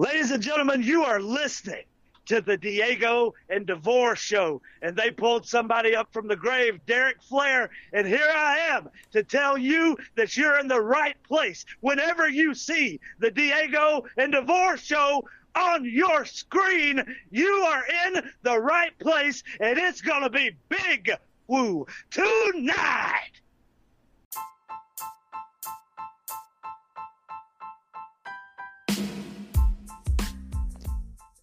Ladies and gentlemen, you are listening to the Diego and DeVore show, and they pulled somebody up from the grave, Derek Flair, and here I am to tell you that you're in the right place. Whenever you see the Diego and DeVore show on your screen, you are in the right place, and it's going to be big woo tonight.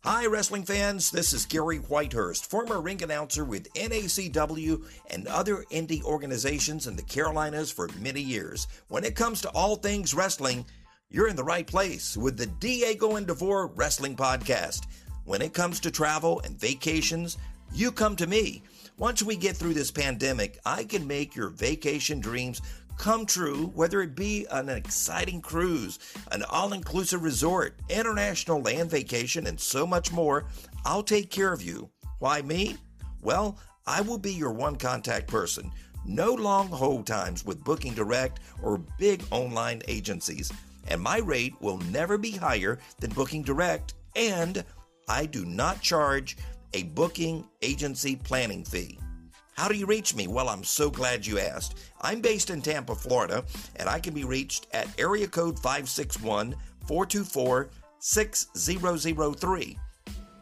Hi, wrestling fans. This is Gary Whitehurst, former ring announcer with NACW and other indie organizations in the Carolinas for many years. When it comes to all things wrestling, you're in the right place with the Diego and DeVore Wrestling Podcast. When it comes to travel and vacations, you come to me. Once we get through this pandemic, I can make your vacation dreams come true, whether it be an exciting cruise, an all inclusive resort, international land vacation, and so much more, I'll take care of you. Why me? Well, I will be your one contact person. No long hold times with Booking Direct or big online agencies. And my rate will never be higher than Booking Direct, and I do not charge a booking agency planning fee. How do you reach me? Well, I'm so glad you asked. I'm based in Tampa, Florida, and I can be reached at area code 561 424 6003.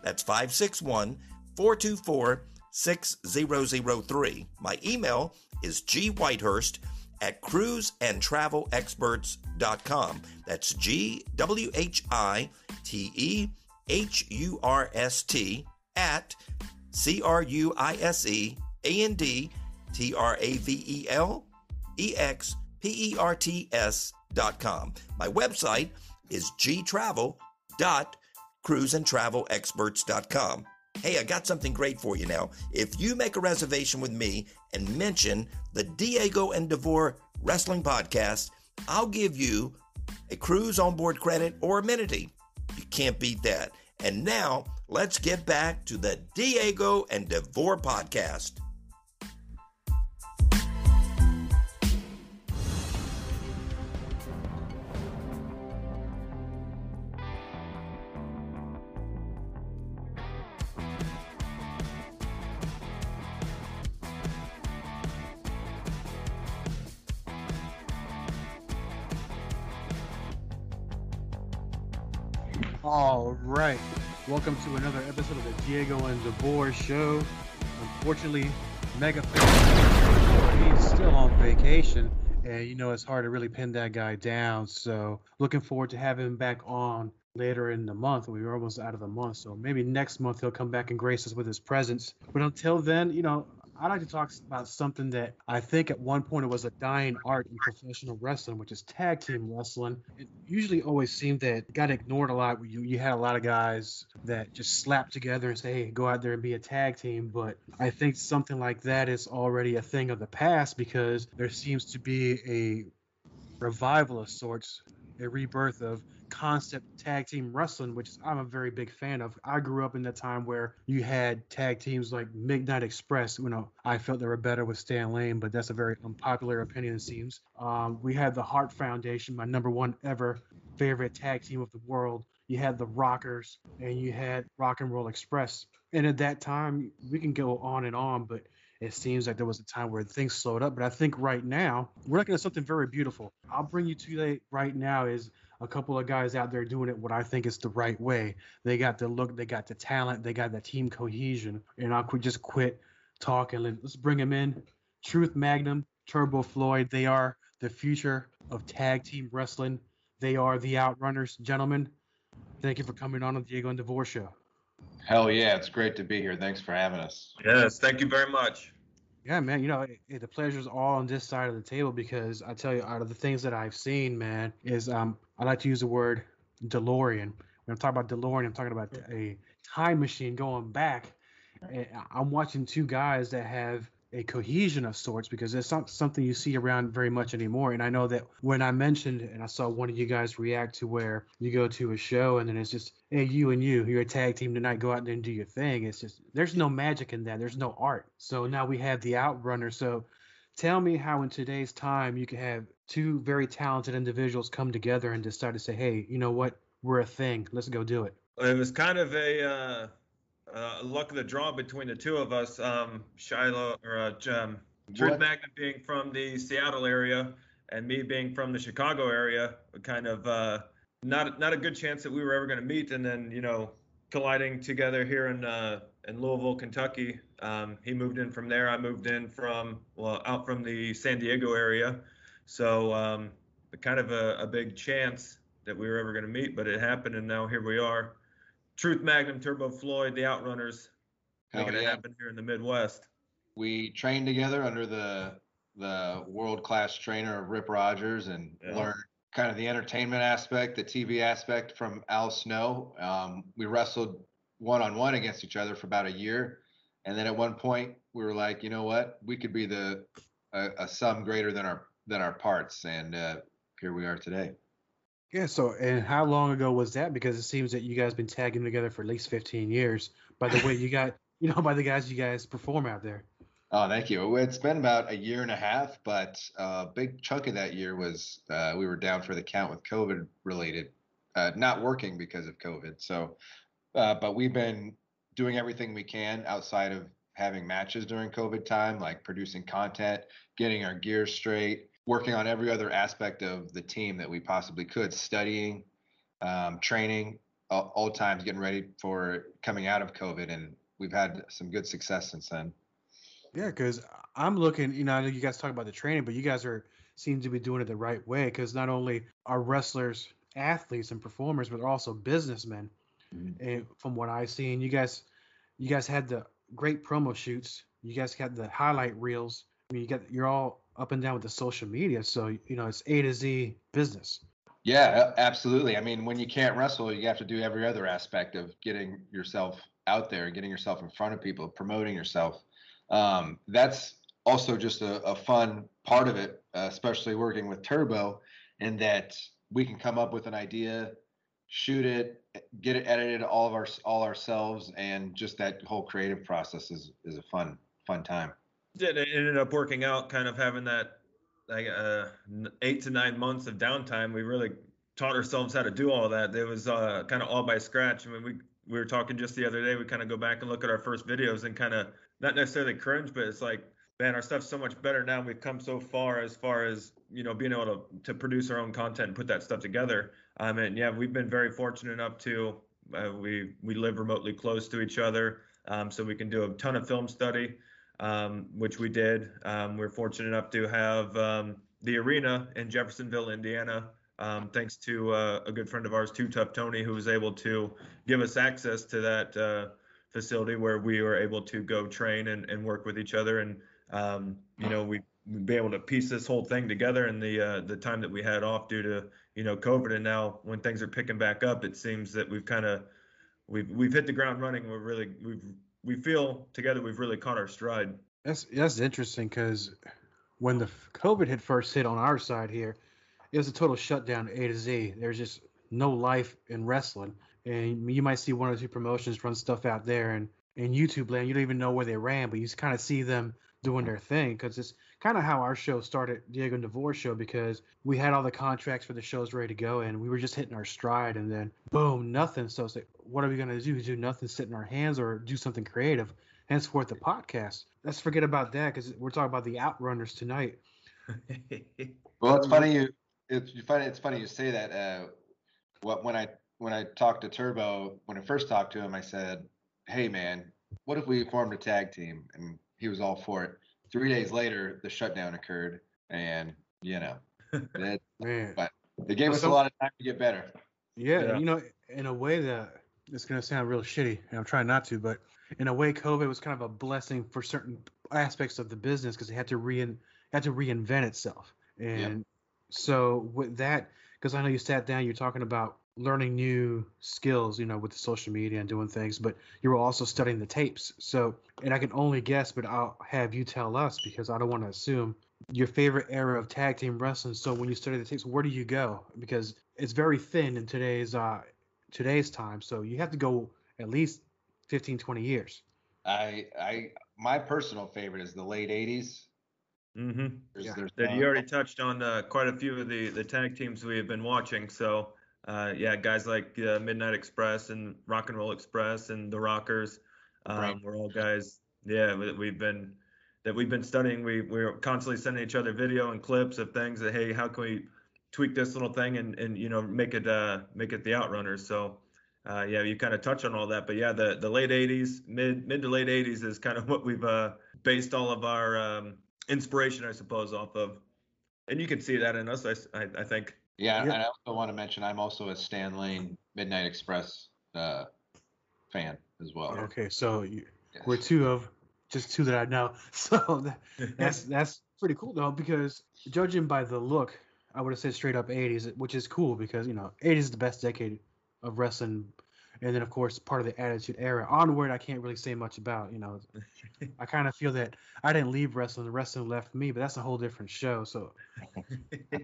That's 561 424 6003. My email is gwhitehurst at cruiseandtravelexperts.com. That's G W H I T E H U R S T at C R U I S E A N D T R A V E L E X P E R T S dot com. My website is gtravel.cruiseandtravelexperts.com. Hey, I got something great for you now. If you make a reservation with me and mention the Diego and DeVore Wrestling Podcast, I'll give you a cruise onboard credit or amenity. You can't beat that. And now, let's get back to the Diego and DeVore podcast. All right. Welcome to another episode of the Diego and DeVore show. Unfortunately, Mega he's still on vacation, and you know it's hard to really pin that guy down. So, looking forward to having him back on later in the month. We were almost out of the month, so maybe next month he'll come back and grace us with his presence. But until then, you know, I'd like to talk about something that I think at one point it was a dying art in professional wrestling, which is tag team wrestling. It usually always seemed that it got ignored a lot. You, you had a lot of guys that just slapped together and say, hey, go out there and be a tag team. But I think something like that is already a thing of the past because there seems to be a revival of sorts, a rebirth of concept tag team wrestling, which I'm a very big fan of. I grew up in the time where you had tag teams like Midnight Express. You know, I felt they were better with Stan Lane, but that's a very unpopular opinion, it seems. Um, we had the Hart Foundation, my number one ever favorite tag team of the world. You had the Rockers, and you had Rock and Roll Express. And at that time, we can go on and on, but it seems like there was a time where things slowed up. But I think right now we're looking at something very beautiful. I'll bring you to that right now is a couple of guys out there doing it what I think is the right way. They got the look, they got the talent, they got the team cohesion. And I'll quit, just quit talking. Let's bring them in. Truth Magnum, Turbo Floyd. They are the future of tag team wrestling. They are the Outrunners, gentlemen. Thank you for coming on the Diego and DeVore show. Hell yeah, it's great to be here. Thanks for having us. Yes, thank you very much. Yeah, man. You know, it, it, the pleasure's all on this side of the table because I tell you, out of the things that I've seen, man, is um, I like to use the word DeLorean. When I'm talking about DeLorean, I'm talking about a time machine going back. And I'm watching two guys that have a cohesion of sorts because it's not something you see around very much anymore. And I know that when I mentioned and I saw one of you guys react to where you go to a show and then it's just, hey, you and you, you're a tag team tonight, go out there and do your thing. It's just, there's no magic in that. There's no art. So now we have the outrunner. So tell me how in today's time you can have two very talented individuals come together and decide to say, hey, you know what? we're a thing. Let's go do it. It was kind of a uh, uh, luck of the draw between the two of us. Um, Shiloh or uh, um, Truth What- Magnum being from the Seattle area and me being from the Chicago area, kind of uh, not not a good chance that we were ever going to meet. And then you know colliding together here in uh, in Louisville, Kentucky. Um, he moved in from there. I moved in from well out from the San Diego area. So um, kind of a, a big chance that we were ever going to meet, but it happened, and now here we are. Truth Magnum, Turbo Floyd, the Outrunners, making it happen here in the Midwest. We trained together under the the world class trainer of Rip Rogers and Yeah. learned kind of the entertainment aspect, the TV aspect from Al Snow. Um, we wrestled one on one against each other for about a year, and then at one point we were like, you know what, we could be the a, a sum greater than our than our parts, and uh, here we are today. Yeah. So, and how long ago was that? Because it seems that you guys have been tagging together for at least 15 years. By the way, you got, you know, by the guys you guys perform out there. Oh, thank you. It's been about a year and a half, but a big chunk of that year was uh, we were down for the count with COVID related, uh, not working because of COVID. So, uh, but we've been doing everything we can outside of having matches during COVID time, like producing content, getting our gear straight, working on every other aspect of the team that we possibly could, studying, um, training, all, all times getting ready for coming out of COVID. And we've had some good success since then. Yeah, because I'm looking, you know, I know you guys talk about the training, but you guys are seem to be doing it the right way. Because not only are wrestlers athletes and performers, but they're also businessmen. Mhm. And from what I've seen, you guys, you guys had the great promo shoots. You guys got the highlight reels. I mean, you got you're all up and down with the social media, so you know it's A to Z business. Yeah, absolutely. I mean, when you can't wrestle, you have to do every other aspect of getting yourself out there, getting yourself in front of people, promoting yourself. Um, that's also just a, a fun part of it, uh, especially working with Turbo, in that we can come up with an idea, shoot it, get it edited all of our all ourselves, and just that whole creative process is is a fun fun time. It ended up working out, kind of having that like uh, eight to nine months of downtime. We really taught ourselves how to do all that. It was uh, kind of all by scratch. I mean, we we were talking just the other day. We kind of go back and look at our first videos and kind of not necessarily cringe, but it's like, man, our stuff's so much better now. We've come so far as far as you know being able to to produce our own content and put that stuff together. Um, and yeah, we've been very fortunate enough to uh, we we live remotely close to each other, um, so we can do a ton of film study um, which we did. Um, we're fortunate enough to have um, the arena in Jeffersonville, Indiana, um, thanks to uh, a good friend of ours, Too Tough Tony, who was able to give us access to that uh, facility where we were able to go train and, and work with each other. And, um, you know, we, be able to piece this whole thing together in the uh, the time that we had off due to, you know, COVID. And now when things are picking back up, it seems that we've kind of we've we've hit the ground running. We're really we've we feel together we've really caught our stride. That's that's interesting because when the COVID had first hit on our side here, it was a total shutdown A to Z. There's just no life in wrestling, and you might see one or two promotions run stuff out there, and in YouTube land, you don't even know where they ran, but you kind of see them doing their thing because it's kind of how our show started, Diego and DeVore show, because we had all the contracts for the shows ready to go, and we were just hitting our stride, and then boom, nothing. So it's like, what are we gonna do? Do nothing, sit in our hands, or do something creative? Henceforth, the podcast. Let's forget about that because we're talking about the Outrunners tonight. Well, it's funny you it's you funny it's funny you say that. Uh, what when I when I talked to Turbo when I first talked to him, I said, "Hey man, what if we formed a tag team?" And he was all for it. Three days later, the shutdown occurred, and you know, it, Man, But- it gave Well, us a lot of time to get better. Yeah, Yeah. you know, in a way that it's gonna sound real shitty, and I'm trying not to, but in a way, COVID was kind of a blessing for certain aspects of the business because it had to rein had to reinvent itself. And so with that, because I know you sat down, you're talking about learning new skills, you know, with the social media and doing things, but you were also studying the tapes. So, and I can only guess, but I'll have you tell us because I don't want to assume your favorite era of tag team wrestling. So when you study the tapes, where do you go? Because it's very thin in today's uh today's time. So you have to go at least 15, 20 years. I I my personal favorite is the late '80s. Mm-hmm. There's, Yeah. there's That none- you already touched on uh, quite a few of the the tag teams we have been watching. So uh, yeah, guys like uh, Midnight Express and Rock and Roll Express and the Rockers. Um, Right. We're all guys. Yeah, we, we've been that we've been studying. We we're constantly sending each other video and clips of things that hey, how can we tweak this little thing and and you know make it uh make it the Outrunners. So. Uh, yeah, you kind of touch on all that, but yeah, the, the late '80s, mid mid to late '80s is kind of what we've uh, based all of our um, inspiration, I suppose, off of, and you can see that in us. I I think. Yeah, Yeah. and I also want to mention I'm also a Stan Lane Midnight Express uh, fan as well. Okay, so you, Yes. we're two of just two that I know. So that, that's that's pretty cool though because judging by the look, I would have said straight up 80s, which is cool because you know 80s is the best decade of wrestling, and then of course part of the Attitude Era. Onward, I can't really say much about. You know, I kind of feel that I didn't leave wrestling; the wrestling left me, but that's a whole different show. So.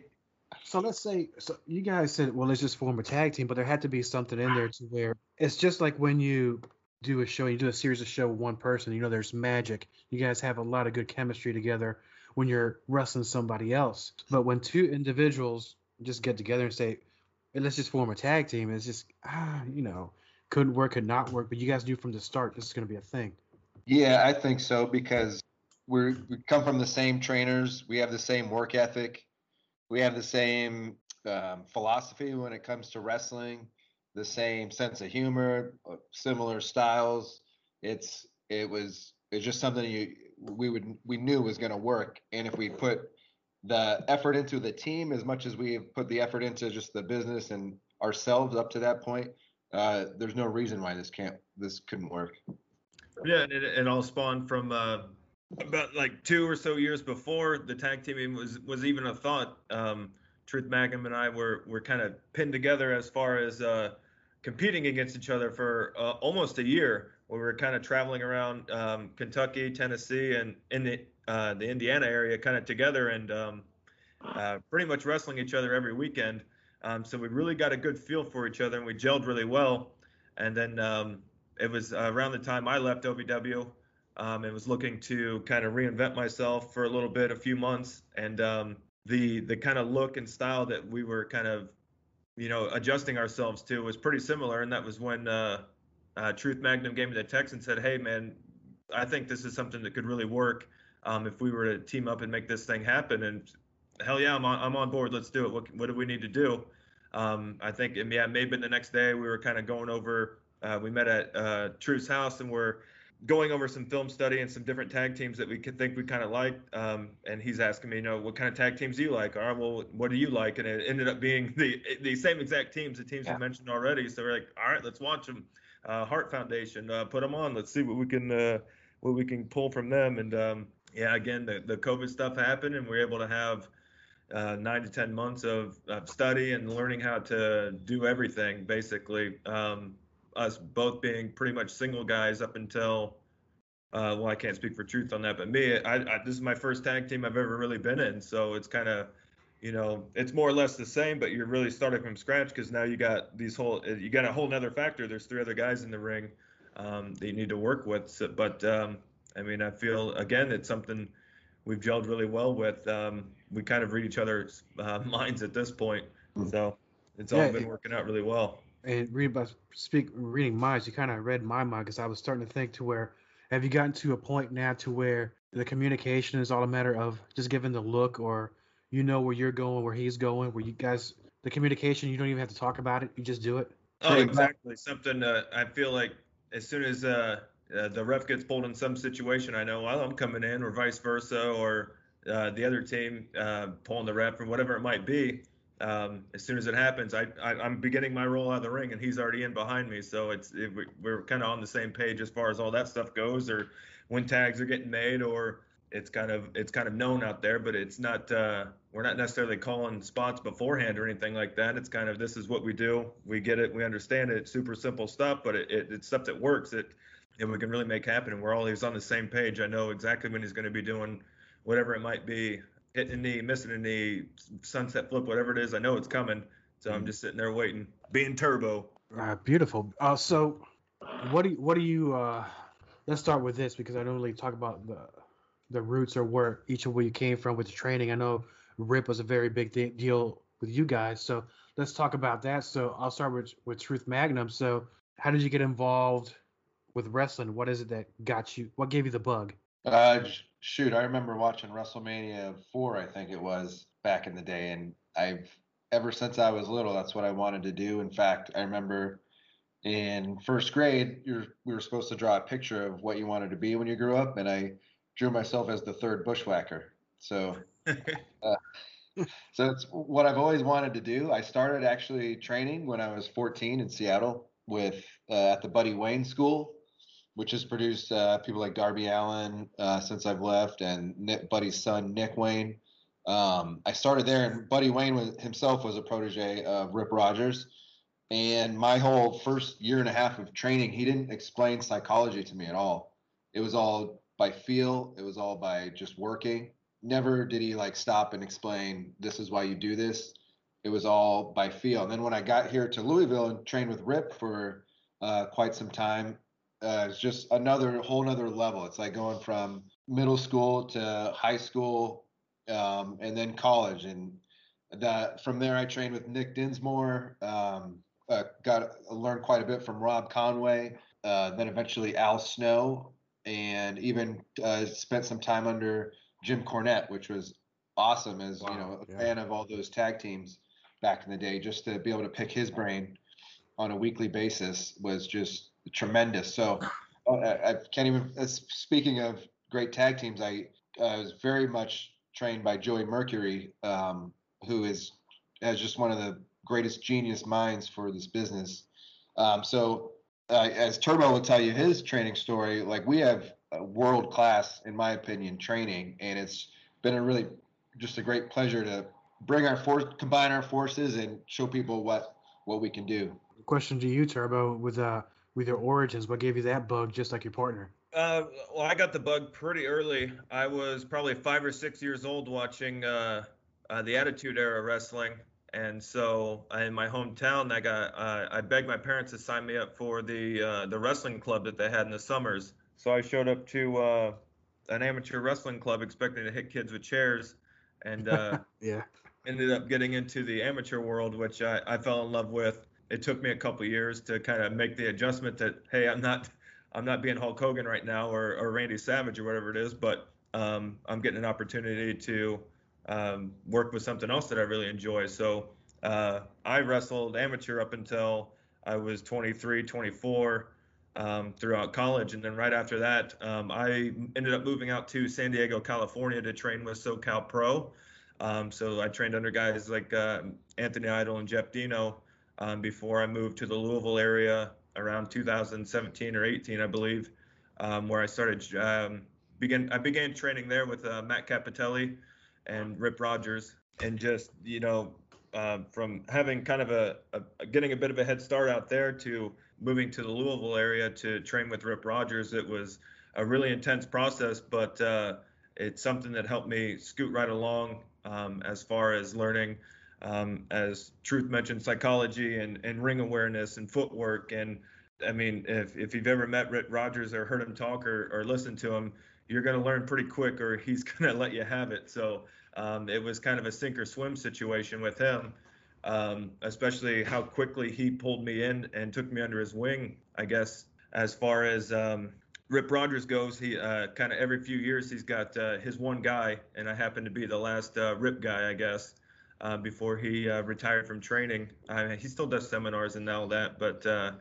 So let's say, so you guys said, well, let's just form a tag team, but there had to be something in there to where it's just like when you do a show, you do a series of show with one person, you know, there's magic. You guys have a lot of good chemistry together when you're wrestling somebody else. But when two individuals just get together and say, hey, let's just form a tag team, it's just, ah, you know, couldn't work, could not work. But you guys knew from the start this is going to be a thing. Yeah, I think so because we're we come from the same trainers. We have the same work ethic. We have the same um, philosophy when it comes to wrestling. The same sense of humor, uh, similar styles. It's it was it's just something you we would we knew was going to work. And if we put the effort into the team as much as we have put the effort into just the business and ourselves up to that point, uh, there's no reason why this can't this couldn't work. Yeah, and it, it all spawned from uh, about like two or so years before the tag teaming was was even a thought. Um, Truth Magnum and I were were kind of pinned together as far as uh, competing against each other for uh, almost a year. We were kind of traveling around um, Kentucky, Tennessee, and in the uh, the Indiana area, kind of together, and um, uh, pretty much wrestling each other every weekend. Um, so we really got a good feel for each other, and we gelled really well. And then um, it was around the time I left OVW um, and was looking to kind of reinvent myself for a little bit, a few months, and um, the the kind of look and style that we were kind of, you know, adjusting ourselves to was pretty similar, and that was when uh, uh, Truth Magnum gave me the text and said, "Hey, man, I think this is something that could really work um, if we were to team up and make this thing happen." And hell yeah, I'm on, I'm on board. Let's do it. What what do we need to do? Um, I think yeah, maybe the next day we were kind of going over. Uh, we met at uh, Truth's house and we're going over some film study and some different tag teams that we could think we kind of liked. Um, and he's asking me, you know, what kind of tag teams do you like? All right, well, what do you like? And it ended up being the the same exact teams, the teams Yeah. we mentioned already. So we're like, all right, let's watch them. Uh, Hart Foundation, uh, put them on. Let's see what we can uh, what we can pull from them. And um, yeah, again, the the COVID stuff happened, and we are able to have uh, nine to ten months of, of study and learning how to do everything basically. Um, us both being pretty much single guys up until uh, well i can't speak for truth on that but me I, I this is my first tag team i've ever really been in so it's kind of you know it's more or less the same but you're really starting from scratch because now you got these whole you got a whole nother factor. There's three other guys in the ring um, that you need to work with so, but um, i mean i feel again it's something we've gelled really well with. Um, we kind of read each other's uh, minds at this point, so it's all Yeah, been it- working out really well. and read by speak reading minds, you kind of read my mind because I was starting to think to where have you gotten to a point now to where the communication is all a matter of just giving the look or you know where you're going, where he's going, where you guys the communication you don't even have to talk about it, you just do it. Oh, exactly. Something uh, I feel like as soon as uh, uh, the ref gets pulled in some situation, I know well, I'm coming in, or vice versa, or uh, the other team uh, pulling the ref, or whatever it might be. Um, as soon as it happens, I, I I'm beginning my roll out of the ring, and he's already in behind me. So it's it, we- we're kind of on the same page as far as all that stuff goes, or when tags are getting made, or it's kind of it's kind of known out there, but it's not uh, we're not necessarily calling spots beforehand or anything like that. It's kind of this is what we do. We get it, we understand it. It's super simple stuff, but it, it, it's stuff that works. It and we can really make happen. And we're always on the same page. I know exactly when he's going to be doing whatever it might be, hitting a knee, missing a knee, sunset flip, whatever it is. I know it's coming. So I'm just sitting there waiting, being turbo. Uh, beautiful. Uh, so what do you, what do you uh, let's start with this because I don't really talk about the the roots or where each of where you came from with the training. I know Rip was a very big de- deal with you guys. So let's talk about that. So I'll start with with Truth Magnum. So how did you get involved with wrestling? What is it that got you? What gave you the bug? Uh, shoot, I remember watching WrestleMania four, I think it was back in the day, and I've ever since I was little, that's what I wanted to do. In fact, I remember in first grade, you're, we were supposed to draw a picture of what you wanted to be when you grew up, and I drew myself as the third bushwhacker. So, uh, so it's what I've always wanted to do. I started actually training when I was 14 in Seattle with uh, at the Buddy Wayne School, which has produced uh, people like Darby Allin uh, since I've left, and Nick, Buddy's son Nick Wayne. Um, I started there, and Buddy Wayne was, himself was a protege of Rip Rogers. And my whole first year and a half of training, he didn't explain psychology to me at all. It was all by feel. It was all by just working. Never did he like stop and explain this is why you do this. It was all by feel. And then when I got here to Louisville and trained with Rip for uh, quite some time, uh, it's just another whole another level. It's like going from middle school to high school um, and then college. And that from there, I trained with Nick Dinsmore. Um, uh, got learned quite a bit from Rob Conway. Uh, then eventually Al Snow, and even uh, spent some time under Jim Cornette, which was awesome. As wow, you know, a yeah. fan of all those tag teams back in the day, just to be able to pick his brain on a weekly basis was just tremendous. So uh, I can't even. Speaking of great tag teams, I, I was very much trained by Joey Mercury, um, who is has just one of the greatest genius minds for this business. Um, so, uh, as Turbo will tell you his training story, like we have world class, in my opinion, training, and it's been a really just a great pleasure to bring our force, combine our forces, and show people what what we can do. Question to you, Turbo, with uh with your origins, what gave you that bug, just like your partner? Uh, well, I got the bug pretty early. I was probably five or six years old watching uh, uh, the Attitude Era wrestling, and so in my hometown, I got uh, I begged my parents to sign me up for the uh, the wrestling club that they had in the summers. So I showed up to uh, an amateur wrestling club expecting to hit kids with chairs, and uh, yeah, ended up getting into the amateur world, which I, I fell in love with. It took me a couple years to kind of make the adjustment that hey, I'm not I'm not being Hulk Hogan right now or, or Randy Savage or whatever it is, but um, I'm getting an opportunity to um, work with something else that I really enjoy. So uh, I wrestled amateur up until I was 23, 24 um, throughout college. And then right after that, um, I ended up moving out to San Diego, California to train with SoCal Pro. Um, so I trained under guys like uh, Anthony Idol and Jeff Dino um, before I moved to the Louisville area around 2017 or 18, I believe, um, where I started um, began I began training there with uh, Matt Cappotelli and Rip Rogers, and just you know uh, from having kind of a, a, getting a bit of a head start out there to moving to the Louisville area to train with Rip Rogers, it was a really intense process, but uh, it's something that helped me scoot right along um, as far as learning um, as Truth mentioned, psychology and, and ring awareness and footwork. And I mean, if, if you've ever met Rip Rogers or heard him talk or, or listened to him, you're going to learn pretty quick or he's going to let you have it. So um, it was kind of a sink or swim situation with him, um, especially how quickly he pulled me in and took me under his wing, I guess, as far as um, Rip Rogers goes, he uh, kind of every few years he's got uh, his one guy, and I happen to be the last uh, Rip guy, I guess uh, before he uh, retired from training. he still does seminars and all that, but uh,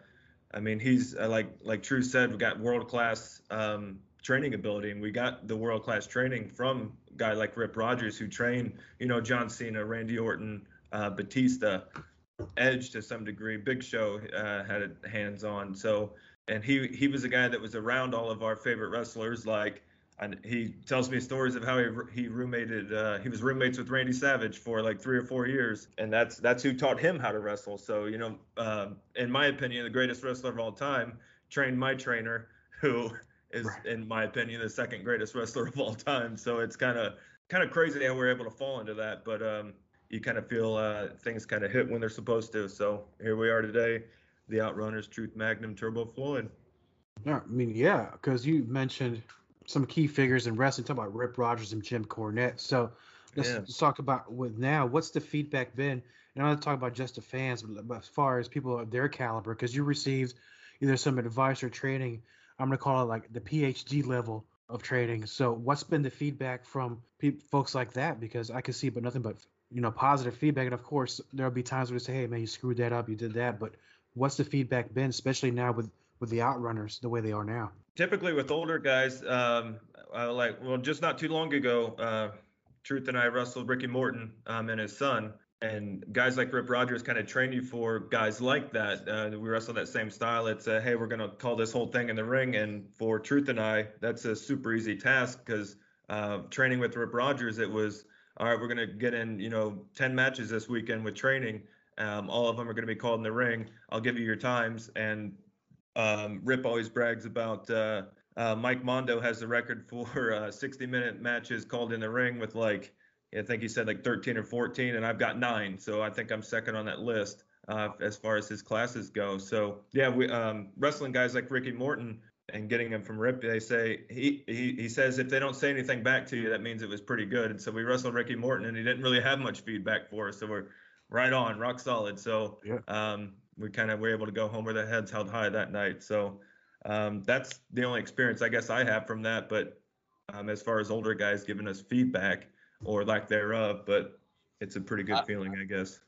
I mean, he's uh, like like True said, we got world class um, training ability, and we got the world class training from guy like Rip Rogers, who trained, you know, John Cena, Randy Orton, uh, Batista, Edge to some degree. Big Show uh, had hands on, so and he he was a guy that was around all of our favorite wrestlers like and he tells me stories of how he he roommated uh, he was roommates with Randy Savage for like three or four years, and that's that's who taught him how to wrestle. So you know, uh, in my opinion, the greatest wrestler of all time trained my trainer, who is right. in my opinion the second greatest wrestler of all time. So it's kind of kind of crazy how we're able to fall into that, but um, you kind of feel uh, things kind of hit when they're supposed to. So here we are today, the Outrunners, Truth Magnum, Turbo Floyd. Yeah, I mean, yeah, because you mentioned some key figures in wrestling. Talk about Rip Rogers and Jim Cornette. So let's, yeah. let's talk about with now. What's the feedback been? And I'm not talking about just the fans, but as far as people of their caliber, because you received either some advice or training. I'm gonna call it like the PhD level of training. So, what's been the feedback from pe- folks like that? Because I can see, but nothing but you know positive feedback. And of course, there'll be times where they say, "Hey, man, you screwed that up, you did that." But what's the feedback been, especially now with with the outrunners the way they are now? Typically, with older guys, um, like well, just not too long ago, uh, Truth and I wrestled Ricky Morton um, and his son, and guys like Rip Rogers kind of train you for guys like that. Uh, we wrestle that same style. It's a, hey, we're gonna call this whole thing in the ring, and for Truth and I, that's a super easy task because uh, training with Rip Rogers, it was all right. We're gonna get in, you know, 10 matches this weekend with training. Um, all of them are gonna be called in the ring. I'll give you your times, and um, Rip always brags about. Uh, uh, Mike Mondo has the record for uh, 60 minute matches called in the ring with like I think he said like 13 or 14, and I've got nine. So I think I'm second on that list uh, as far as his classes go. So yeah, we um, wrestling guys like Ricky Morton and getting him from Rip, they say he, he he says if they don't say anything back to you, that means it was pretty good. And so we wrestled Ricky Morton, and he didn't really have much feedback for us. So we're right on, rock solid. So yeah. um, we kind of were able to go home with our heads held high that night. So um, that's the only experience I guess I have from that. But um, as far as older guys giving us feedback or lack thereof, but it's a pretty good I- feeling, I guess.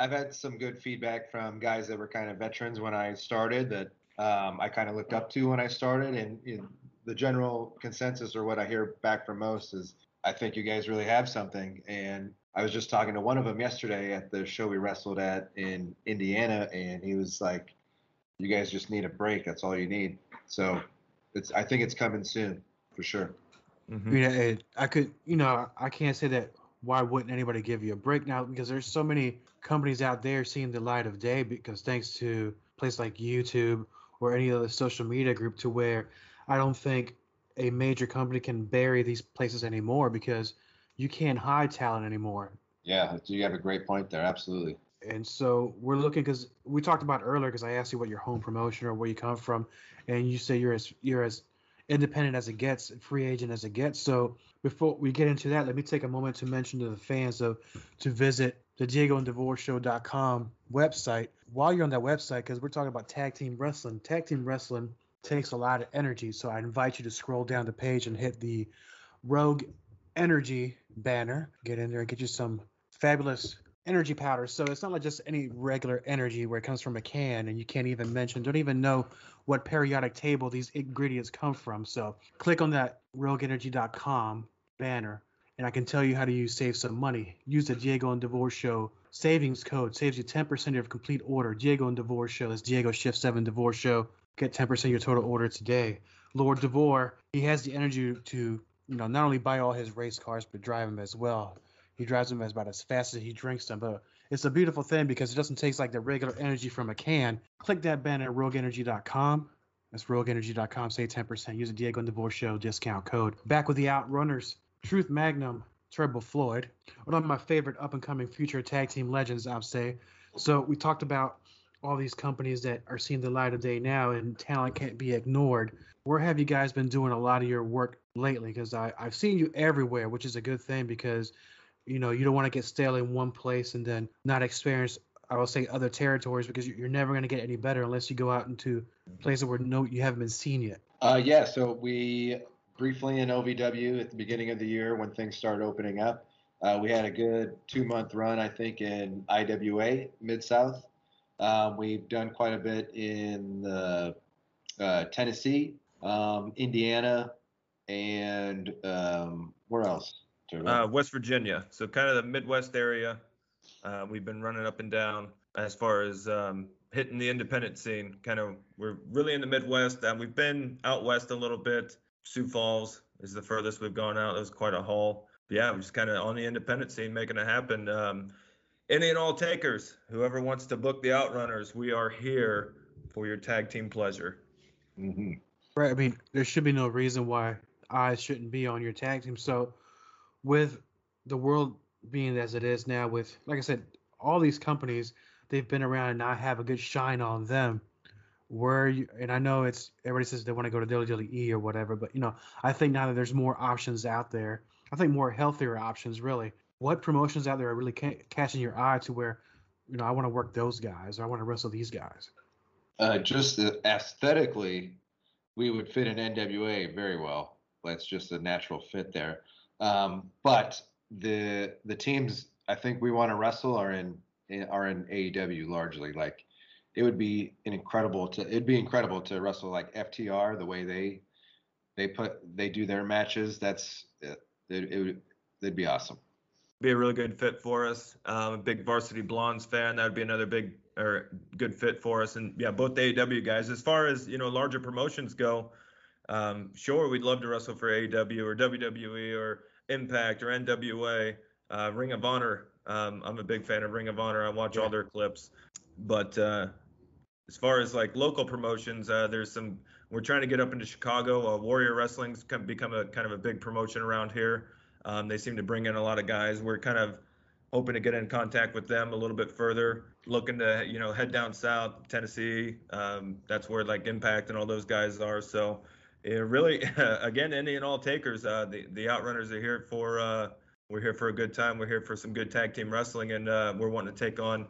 I've had some good feedback from guys that were kind of veterans when I started that um, I kind of looked up to when I started, and you know, the general consensus or what I hear back from most is I think you guys really have something. And I was just talking to one of them yesterday at the show we wrestled at in Indiana, and he was like, "You guys just need a break. That's all you need." So it's I think it's coming soon for sure. Mhm. You know, it, I could, you know, I can't say that. Why wouldn't anybody give you a break now? Because there's so many companies out there seeing the light of day. Because thanks to places like YouTube or any other social media group, to where I don't think a major company can bury these places anymore because you can't hide talent anymore. Yeah, you have a great point there. Absolutely. And so we're looking because we talked about earlier because I asked you what your home promotion or where you come from, and you say you're as you're as independent as it gets, free agent as it gets. So before we get into that, let me take a moment to mention to the fans of to visit the DiegoandDeVoreShow.com website. While you're on that website, because we're talking about tag team wrestling, tag team wrestling takes a lot of energy. So I invite you to scroll down the page and hit the Rogue Energy banner. Get in there and get you some fabulous energy powder. So it's not like just any regular energy where it comes from a can and you can't even mention, don't even know what periodic table these ingredients come from. So click on that rogueenergy.com banner and I can tell you how to use save some money. Use the Diego and DeVore Show savings code. Saves you 10% of complete order. Diego and DeVore Show. That's Diego Shift 7 DeVore Show. Get 10% of your total order today. Lord Devore, he has the energy to, you know, not only buy all his race cars, but drive them as well. He drives them as about as fast as he drinks them. But it's a beautiful thing because it doesn't taste like the regular energy from a can. Click that banner at rogueenergy.com. That's rogueenergy.com. Say 10%. Use the Diego and DeVore Show discount code. Back with the Outrunners. Truth Magnum, Turbo Floyd, one of my favorite up and coming future tag team legends, I'd say. So we talked about all these companies that are seeing the light of day now, and talent can't be ignored. Where have you guys been doing a lot of your work lately? Because I've seen you everywhere, which is a good thing because you know you don't want to get stale in one place and then not experience. I will say other territories because you- you're never going to get any better unless you go out into places where no you haven't been seen yet. Uh, yeah, so we briefly in OVW at the beginning of the year when things started opening up. Uh, we had a good two month run, I think, in IWA Mid South. Um, we've done quite a bit in the, uh, Tennessee, um, Indiana, and um, where else? Uh, West Virginia, so kind of the Midwest area. Uh, we've been running up and down as far as um, hitting the independent scene. Kind of, we're really in the Midwest. Uh, we've been out west a little bit. Sioux Falls is the furthest we've gone out. It was quite a haul. But yeah, we're just kind of on the independent scene, making it happen. Um, any and all takers, whoever wants to book the Outrunners, we are here for your tag team pleasure. hmm Right. I mean, there should be no reason why eyes shouldn't be on your tag team. So, with the world being as it is now, with like I said, all these companies, they've been around and now have a good shine on them. Where you and I know it's everybody says they want to go to WWE or whatever, but you know, I think now that there's more options out there, I think more healthier options really. What promotions out there are really ca- catching your eye to where you know, I want to work those guys or I want to wrestle these guys? Uh, just aesthetically, we would fit in NWA very well. That's just a natural fit there. Um, but the the teams I think we want to wrestle are in, in are in AEW largely. Like it would be incredible to it'd be incredible to wrestle like FTR the way they they put they do their matches. That's it, it would they'd be awesome. Be a really good fit for us. Um, a big Varsity Blondes fan. That would be another big or good fit for us. And yeah, both the AEW guys. As far as you know, larger promotions go, um, sure, we'd love to wrestle for AEW or WWE or Impact or NWA, uh, Ring of Honor. Um, I'm a big fan of Ring of Honor. I watch yeah. all their clips. But uh, as far as like local promotions, uh, there's some. We're trying to get up into Chicago. Uh, Warrior Wrestling's become a kind of a big promotion around here. Um, they seem to bring in a lot of guys. We're kind of hoping to get in contact with them a little bit further. Looking to you know head down south, Tennessee. Um, that's where like Impact and all those guys are. So it really, again, any and all takers. Uh, the the Outrunners are here for. Uh, we're here for a good time. We're here for some good tag team wrestling, and uh, we're wanting to take on.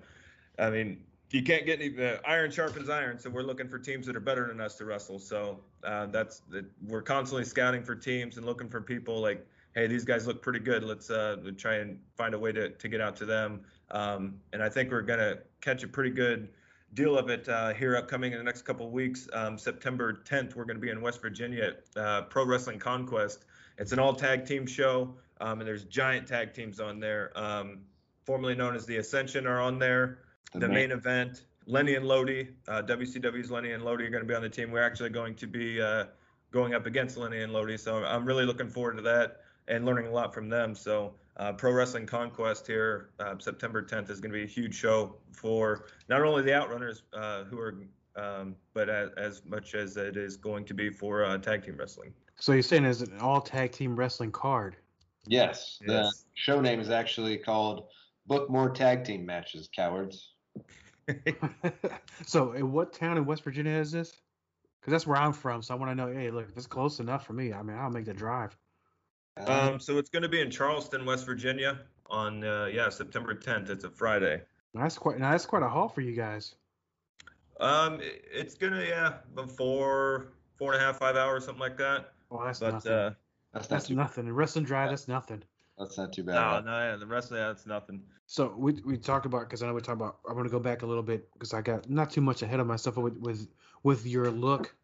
I mean, you can't get any uh, iron sharpens iron, so we're looking for teams that are better than us to wrestle. So uh, that's that. We're constantly scouting for teams and looking for people like, hey, these guys look pretty good. Let's uh, try and find a way to to get out to them. Um, and I think we're gonna catch a pretty good deal of it uh, here upcoming in the next couple of weeks. Um, September 10th, we're going to be in West Virginia at uh, Pro Wrestling Conquest. It's an all tag team show, um, and there's giant tag teams on there. Um, formerly known as the Ascension are on there. The, main event, Lenny and Lodi, uh, WCW's Lenny and Lodi are going to be on the team. We're actually going to be uh, going up against Lenny and Lodi, so I'm really looking forward to that and learning a lot from them. So uh, Pro Wrestling Conquest here, uh, September 10th is going to be a huge show for not only the Outrunners uh, who are, um, but as, as, much as it is going to be for uh, tag team wrestling. So you're saying it's an all tag team wrestling card? Yes. The yes. show name is actually called Book More Tag Team Matches, Cowards. so, in what town in West Virginia is this? Because that's where I'm from. So I want to know. Hey, look, if it's close enough for me, I mean, I'll make the drive. Um, so it's going to be in Charleston, West Virginia, on uh, yeah September 10th. It's a Friday. That's quite. Now that's quite a haul for you guys. Um, it's gonna yeah, about four, four and a half, five hours, something like that. Well, that's but, nothing. Uh, that's, that's nothing. The rest and drive, that's nothing. That's not too bad. No, no, yeah, the rest of that, that's nothing. So we we talked about because I know we talked about. I'm gonna go back a little bit because I got not too much ahead of myself with with with your look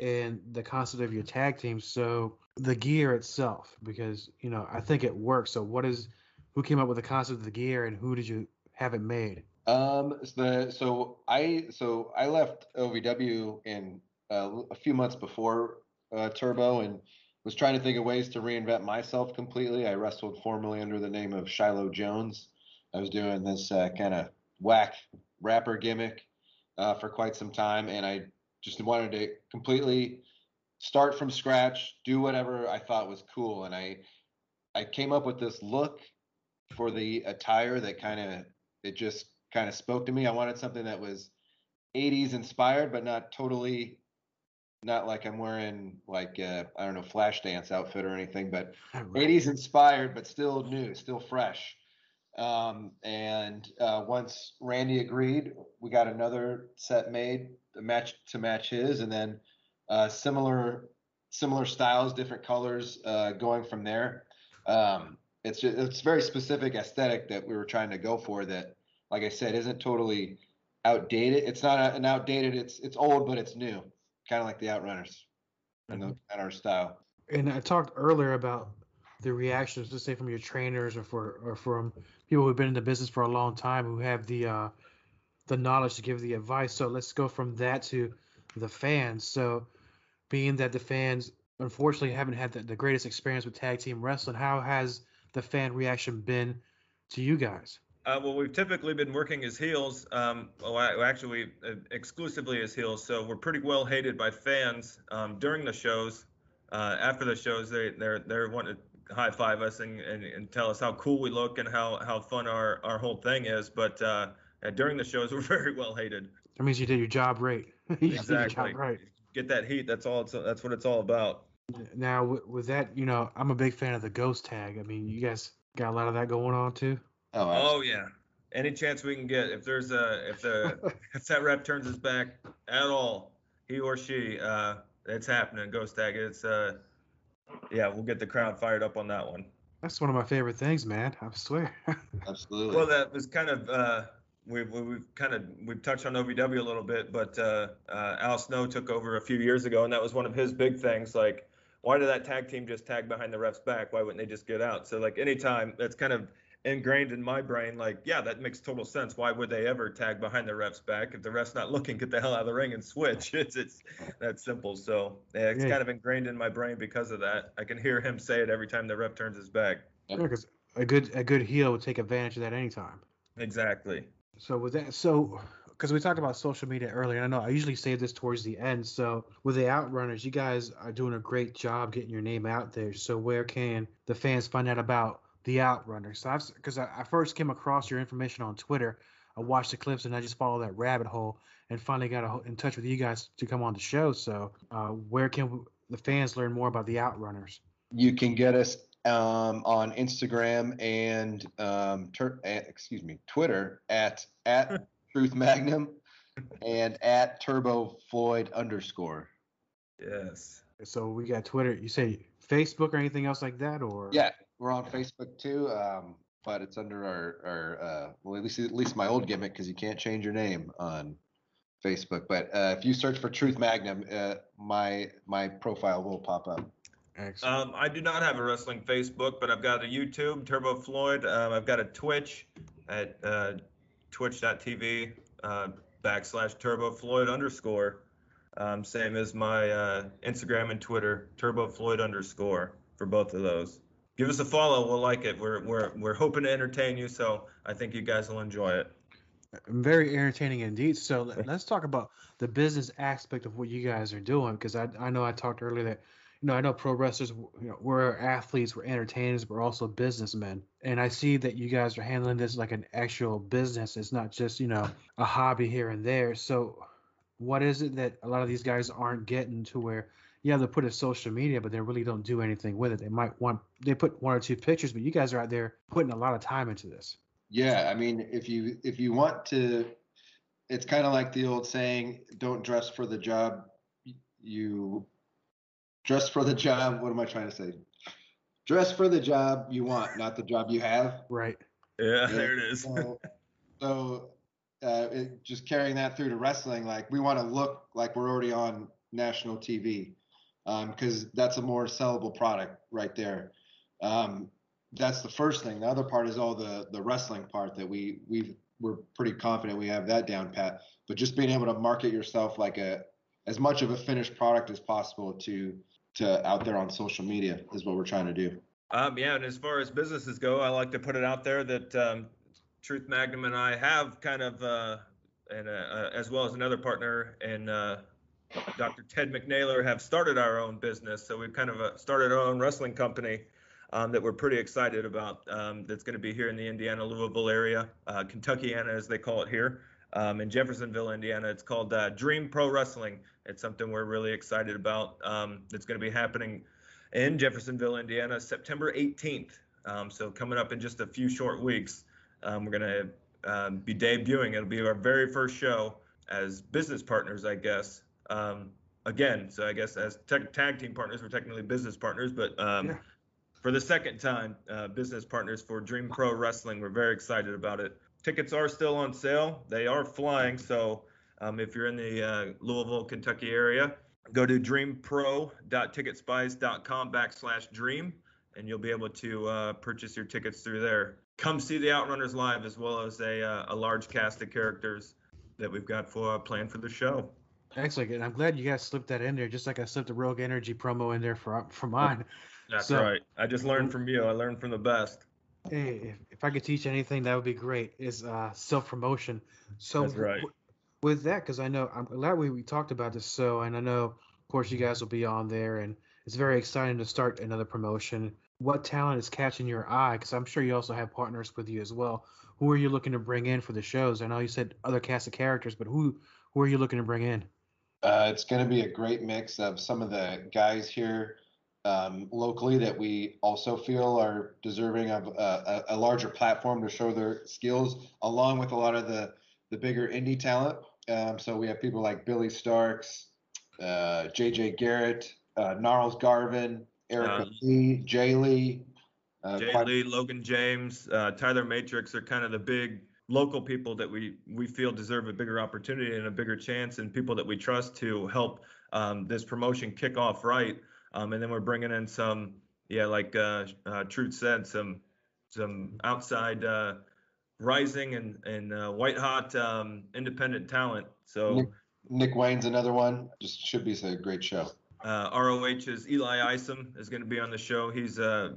and the concept of your tag team. So the gear itself, because you know I think it works. So what is who came up with the concept of the gear and who did you have it made? Um, the so I so I left OVW in uh, a few months before uh, Turbo and was trying to think of ways to reinvent myself completely. I wrestled formerly under the name of Shiloh Jones. I was doing this uh, kind of whack rapper gimmick uh, for quite some time, and I just wanted to completely start from scratch, do whatever I thought was cool, and I I came up with this look for the attire that kind of it just kind of spoke to me. I wanted something that was 80s inspired, but not totally not like I'm wearing like I don't know Flashdance outfit or anything, but 80s inspired, but still new, still fresh. Um, and uh, once Randy agreed, we got another set made, a match to match his, and then uh, similar similar styles, different colors, uh, going from there. Um, it's just, it's very specific aesthetic that we were trying to go for. That, like I said, isn't totally outdated. It's not an outdated. It's it's old, but it's new, kind of like the Outrunners, and, the, and our style. And I talked earlier about the reactions, let's say from your trainers or for or from people who've been in the business for a long time who have the uh, the knowledge to give the advice. So let's go from that to the fans. So being that the fans unfortunately haven't had the, the greatest experience with tag team wrestling, how has the fan reaction been to you guys? Uh, well, we've typically been working as heels. Um, well, actually, uh, exclusively as heels. So we're pretty well hated by fans um, during the shows. Uh, after the shows, they they're they're wanting to high five us and, and, and, tell us how cool we look and how, how fun our, our whole thing is. But uh, during the shows, we're very well hated. That means you did your job right. exactly. Job right. Get that heat. That's all. It's, that's what it's all about. Now with, with, that, you know, I'm a big fan of the ghost tag. I mean, you guys got a lot of that going on too. Oh, oh yeah. any chance we can get, if there's a, if the, if that rep turns his back at all, he or she, uh, it's happening. Ghost tag. It's, uh, yeah, we'll get the crowd fired up on that one. That's one of my favorite things, man. I swear. Absolutely. Well, that was kind of, uh, we've, we've kind of, we've touched on OVW a little bit, but, uh, uh, Al Snow took over a few years ago and that was one of his big things. Like, why did that tag team just tag behind the ref's back? Why wouldn't they just get out? So like anytime that's kind of ingrained in my brain, like, yeah, that makes total sense. Why would they ever tag behind the ref's back? If the ref's not looking, get the hell out of the ring and switch. It's it's that simple. So yeah, it's Yeah. kind of ingrained in my brain because of that. I can hear him say it every time the ref turns his back. Yeah, because a good a good heel would take advantage of that anytime. Exactly. So with that, so because we talked about social media earlier, I know I usually save this towards the end. So with the Outrunners, you guys are doing a great job getting your name out there. So where can the fans find out about the Outrunners? So I've because I, I first came across your information on Twitter. I watched the clips and I just followed that rabbit hole and finally got a, in touch with you guys to come on the show. So uh, where can the fans learn more about the Outrunners? You can get us um, on Instagram and um, tur- eh, excuse me, Twitter at at Truth Magnum and at Turbo Floyd underscore. Yes. So we got Twitter. You say Facebook or anything else like that, or Yeah, we're on Facebook too, um, but it's under our our uh, well at least at least my old gimmick because you can't change your name on Facebook. But uh, if you search for Truth Magnum, uh, my my profile will pop up. Excellent. Um, I do not have a wrestling Facebook, but I've got a YouTube, Turbo Floyd. Um, I've got a Twitch at uh, twitch.tv uh, backslash Turbo Floyd underscore. Um, same as my uh, Instagram and Twitter, Turbo Floyd underscore for both of those. Give us a follow. We'll like it. We're, we're, we're hoping to entertain you, so I think you guys will enjoy it. Very entertaining indeed. So let- let's talk about the business aspect of what you guys are doing because I, I know I talked earlier that know I know pro wrestlers you know we're athletes we're entertainers we're also businessmen. And I see that you guys are handling this like an actual business. It's not just you know a hobby here and there. So what is it that a lot of these guys aren't getting to where yeah they put it social media but they really don't do anything with it. They might want they put one or two pictures but you guys are out there putting a lot of time into this. Yeah, I mean, if you if you want to, it's kind of like the old saying, "Don't dress for the job, you dress for the job." What am I trying to say? Dress for the job you want, not the job you have. right Yeah, Yeah, there it is. So, so uh, it, just carrying that through to wrestling, like we want to look like we're already on national TV, because that's a more sellable product right there. Um, that's the first thing. The other part is all the the wrestling part that we we we're pretty confident we have that down pat. But just being able to market yourself like a as much of a finished product as possible to to out there on social media is what we're trying to do. Um, yeah, and as far as businesses go, I like to put it out there that um, Truth Magnum and I have kind of, uh, and uh, uh, as well as another partner and uh, Dr. Ted McNaylor have started our own business. So we've kind of uh, started our own wrestling company um, that we're pretty excited about. Um, that's going to be here in the Indiana Louisville area, uh, Kentuckiana as they call it here. Um, in Jeffersonville, Indiana, it's called Dream Pro Wrestling. It's something we're really excited about. Um, it's going to be happening in Jeffersonville, Indiana, September 18th. Um, so coming up in just a few short weeks, um, we're going to um, be debuting. It'll be our very first show as business partners, I guess. Um, again, so I guess as tech tag team partners, we're technically business partners, but um, Yeah. for the second time, uh, business partners for Dream Pro Wrestling. We're very excited about it. Tickets are still on sale. They are flying. So um, if you're in the uh, Louisville, Kentucky area, go to dreampro.ticketspice.com backslash dream and you'll be able to uh, purchase your tickets through there come see the outrunners live as well as a, uh, a large cast of characters that we've got for uh, planned for the show Excellent, and I'm glad you guys slipped that in there, just like I slipped a Rogue Energy promo in there for for mine. that's So- right i just learned from you i learned from the best Hey, if, if I could teach anything, that would be great. Is uh, self promotion. So That's right. w- with that, because I know I'm glad we, we talked about this. So, and I know, of course, you guys will be on there, and it's very exciting to start another promotion. What talent is catching your eye? Because I'm sure you also have partners with you as well. Who are you looking to bring in for the shows? I know you said other cast of characters, but who who are you looking to bring in? Uh, it's going to be a great mix of some of the guys here um, locally that we also feel are deserving of a, a, a, larger platform to show their skills, along with a lot of the the bigger indie talent. Um, so we have people like Billie Starkz, uh, J.J. Garrett, uh, Gnarls Garvin, Erica Lee, Jay Lee. Uh, Jay quite- Lee, Logan James, uh, Tyler Matrix are kind of the big local people that we we feel deserve a bigger opportunity and a bigger chance, and people that we trust to help um, this promotion kick off right. Um, and then we're bringing in some, yeah, like uh, uh, Truth said, some some outside uh, rising and and uh, white hot um, independent talent. So Nick, Nick, Wayne's another one. Just should be a great show. Uh, ROH's Eli Isom is going to be on the show. He's uh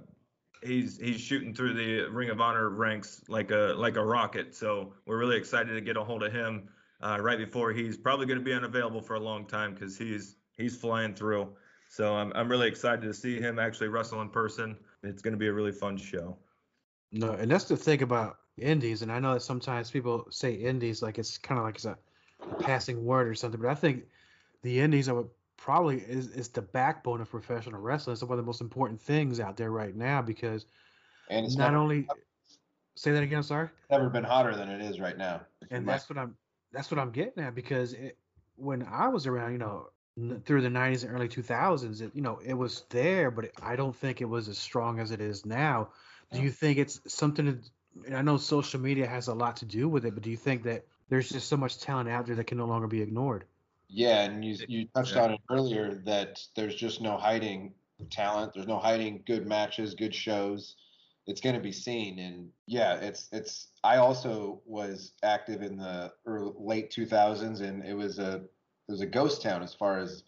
he's he's shooting through the Ring of Honor ranks like a like a rocket. So we're really excited to get a hold of him uh, right before he's probably going to be unavailable for a long time because he's he's flying through. So I'm I'm really excited to see him actually wrestle in person. It's going to be a really fun show. No, and that's the thing about indies, and I know that sometimes people say indies like it's kind of like it's a passing word or something, but I think the indies are probably is, is the backbone of professional wrestling. It's one of the most important things out there right now because and it's not only say that again. Sorry. It's never been hotter than it is right now. And that's what I'm that's what I'm getting at because it, when I was around, you know, through the 90s and early 2000s, it, you know, it was there, but it, I don't think it was as strong as it is now. Do you think it's something to, I know social media has a lot to do with it, but do you think that there's just so much talent out there that can no longer be ignored? Yeah, and you you touched yeah. on it earlier that there's just no hiding talent. There's no hiding good matches, good shows. It's going to be seen, and yeah, it's it's. I also was active in the early, late 2000s, and it was a it was a ghost town as far as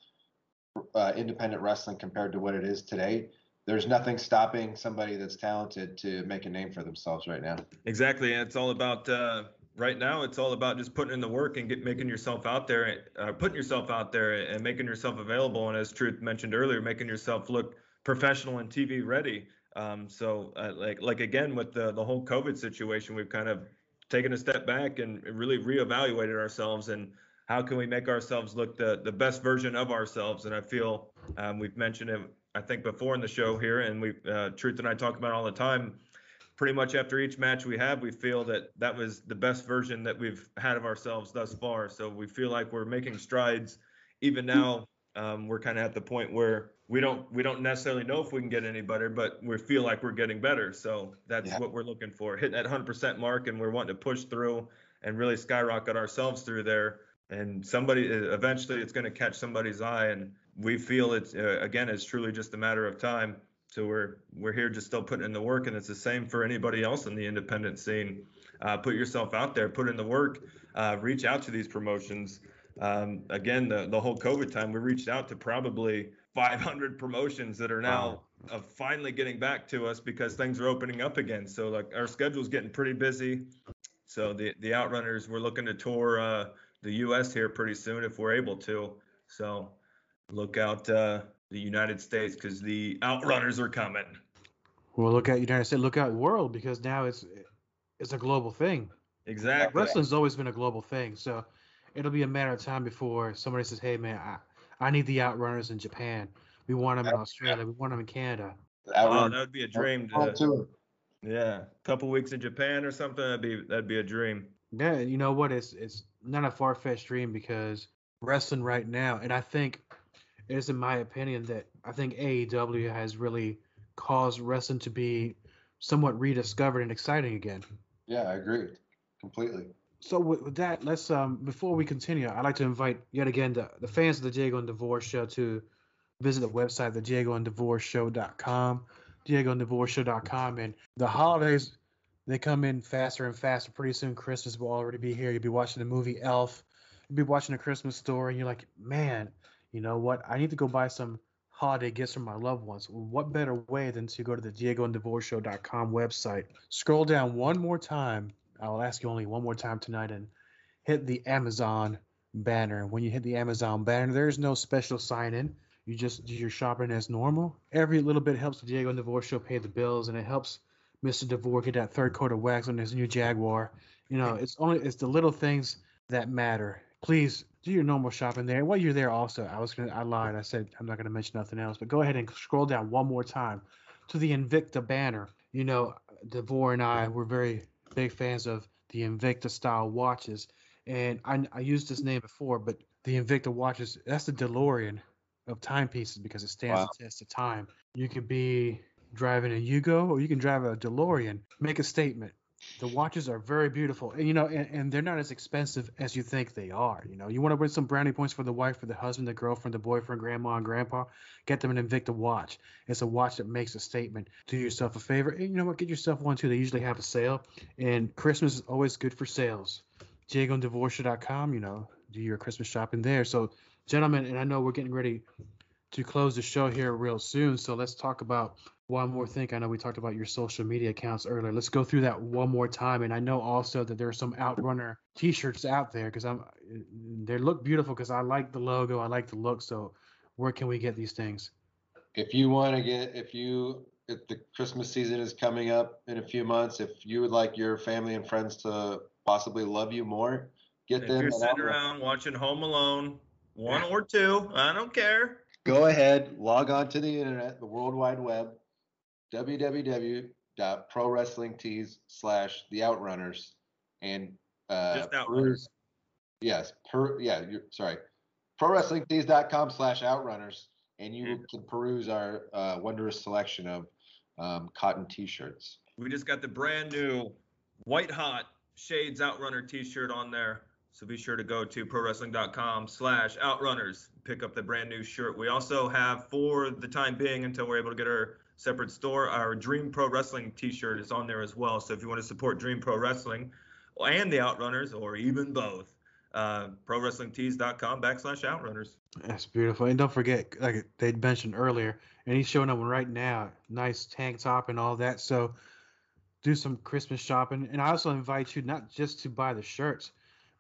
uh, independent wrestling compared to what it is today. There's nothing stopping somebody that's talented to make a name for themselves right now. Exactly, and it's all about uh, right now it's all about just putting in the work and get making yourself out there uh, putting yourself out there and making yourself available and as truth mentioned earlier making yourself look professional and tv ready um, so uh, like like again with the the whole covid situation we've kind of taken a step back and really reevaluated ourselves and how can we make ourselves look the the best version of ourselves and i feel um, we've mentioned it i think before in the show here and we uh, truth and i talk about all the time pretty much after each match we have, we feel that that was the best version that we've had of ourselves thus far. So we feel like we're making strides. Even now, um, we're kind of at the point where we don't we don't necessarily know if we can get any better, but we feel like we're getting better. So that's yeah. what we're looking for, hitting that 100% mark, and we're wanting to push through and really skyrocket ourselves through there. And somebody eventually, it's going to catch somebody's eye, and we feel it's uh, again, it's truly just a matter of time so we're we're here just still putting in the work, and it's the same for anybody else in the independent scene. Uh, put yourself out there, put in the work, uh, reach out to these promotions. Um, again, the the whole COVID time, we reached out to probably 500 promotions that are now wow. uh, finally getting back to us because things are opening up again. So like our schedule's getting pretty busy. So the the Outrunners, we're looking to tour uh, the U.S. here pretty soon if we're able to. So look out uh, the United States because the outrunners are coming. Well, look at United States, look at world because now it's it's a global thing. Exactly. Wrestling's always been a global thing, so it'll be a matter of time before somebody says, "Hey, man, I, I need the outrunners in Japan. We want them in Australia. We want them in Canada." Oh, that would be a dream. To, yeah, a couple weeks in Japan or something. That'd be that'd be a dream. Yeah, you know what? It's it's not a far fetched dream because wrestling right now, and I think it is in my opinion that I think AEW has really caused wrestling to be somewhat rediscovered and exciting again. Yeah, I agree completely. So with, that, let's um before we continue, I'd like to invite yet again the, the fans of the Diego and DeVore Show to visit the website, the Diego and DeVore Show.com, Diego and DeVore Show.com, and the holidays they come in faster and faster. Pretty soon, Christmas will already be here. You'll be watching the movie Elf. You'll be watching a Christmas story, and you're like, man, you know what? I need to go buy some holiday gifts for my loved ones. What better way than to go to the DiegoandDeVoreShow.com website, scroll down one more time. I'll ask you only one more time tonight and hit the Amazon banner. When you hit the Amazon banner, there's no special sign in. You just do your shopping as normal. Every little bit helps the Diego and DeVore Show pay the bills, and it helps Mr. DeVore get that third coat of wax on his new Jaguar. You know, it's only it's the little things that matter. Please do your normal shopping there. While you're there, also, I was gonna, I lied. I said I'm not gonna mention nothing else, but go ahead and scroll down one more time to the Invicta banner. You know, DeVore and I were very big fans of the Invicta style watches, and I, I used this name before, but the Invicta watches that's the DeLorean of timepieces because it stands Wow. the test of time. You could be driving a Yugo or you can drive a DeLorean. Make a statement. The watches are very beautiful, and you know, and, and they're not as expensive as you think they are. You know, you want to win some brownie points for the wife, for the husband, the girlfriend, the boyfriend, grandma, and grandpa. Get them an Invicta watch. It's a watch that makes a statement. Do yourself a favor, and you know what? Get yourself one too. They usually have a sale, and Christmas is always good for sales. DiegoandDeVoreShow.com, you know, do your Christmas shopping there. So, gentlemen, and I know we're getting ready to close the show here real soon. So let's talk about one more thing. I know we talked about your social media accounts earlier. Let's go through that one more time. And I know also that there are some Outrunner T-shirts out there because I'm they look beautiful because I like the logo, I like the look. So where can we get these things? If you want to get, if you, if the Christmas season is coming up in a few months, if you would like your family and friends to possibly love you more, get If them. you're sitting around watching Home Alone, one or two, I don't care. Go ahead, log on to the internet, the World Wide Web, www.prowrestlingtees slash the Outrunners, and uh, Just Outrunners. peruse- Yes, per yeah, you're sorry, prowrestlingtees.com slash Outrunners, and you Mhm. can peruse our uh, wondrous selection of um, cotton T-shirts. We just got the brand new white hot Shades Outrunner t-shirt on there. So be sure to go to prowrestling.com slash outrunners. Pick up the brand new shirt. We also have, for the time being, until we're able to get our separate store, our Dream Pro Wrestling t-shirt is on there as well. So if you want to support Dream Pro Wrestling and the Outrunners, or even both, uh, prowrestlingtees.com backslash outrunners. That's beautiful. And don't forget, like they mentioned earlier, and he's showing up right now, nice tank top and all that. So do some Christmas shopping. And I also invite you not just to buy the shirts,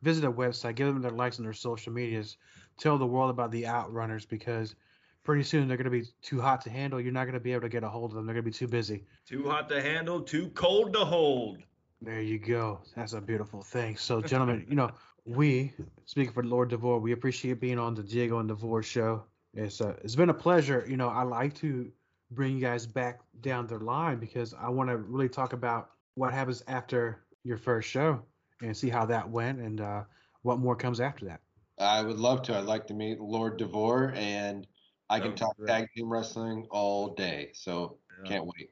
visit their website, give them their likes on their social medias, tell the world about the Outrunners because pretty soon they're going to be too hot to handle. You're not going to be able to get a hold of them. They're going to be too busy. Too hot to handle, too cold to hold. There you go. That's a beautiful thing. So, gentlemen, you know, we, speaking for Lord DeVore, we appreciate being on the Diego and DeVore show. It's uh, it's been a pleasure. You know, I like to bring you guys back down the line because I want to really talk about what happens after your first show and see how that went and uh, what more comes after that. I would love to. I'd like to meet Lord DeVore, and I That can talk great. tag team wrestling all day. So Yeah. can't wait.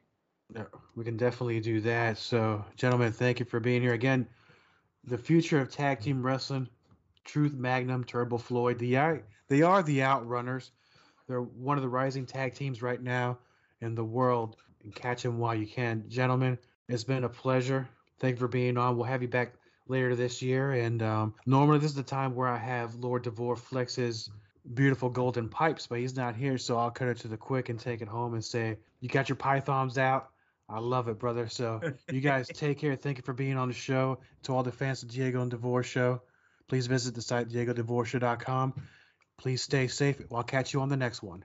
We can definitely do that. So, gentlemen, thank you for being here again. The future of tag team wrestling, Truth Magnum, Turbo Floyd, the I- they are the Outrunners. They're one of the rising tag teams right now in the world. And catch them while you can, gentlemen. It's been a pleasure. Thank you for being on. We'll have you back later this year. And um, normally this is the time where I have Lord DeVore flex his beautiful golden pipes, but he's not here, so I'll cut it to the quick and take it home and say, "You got your pythons out." I love it, brother. So you guys take care. Thank you for being on the show. To all the fans of Diego and DeVore Show, please visit the site diegodevore.com. Please stay safe. I'll catch you on the next one.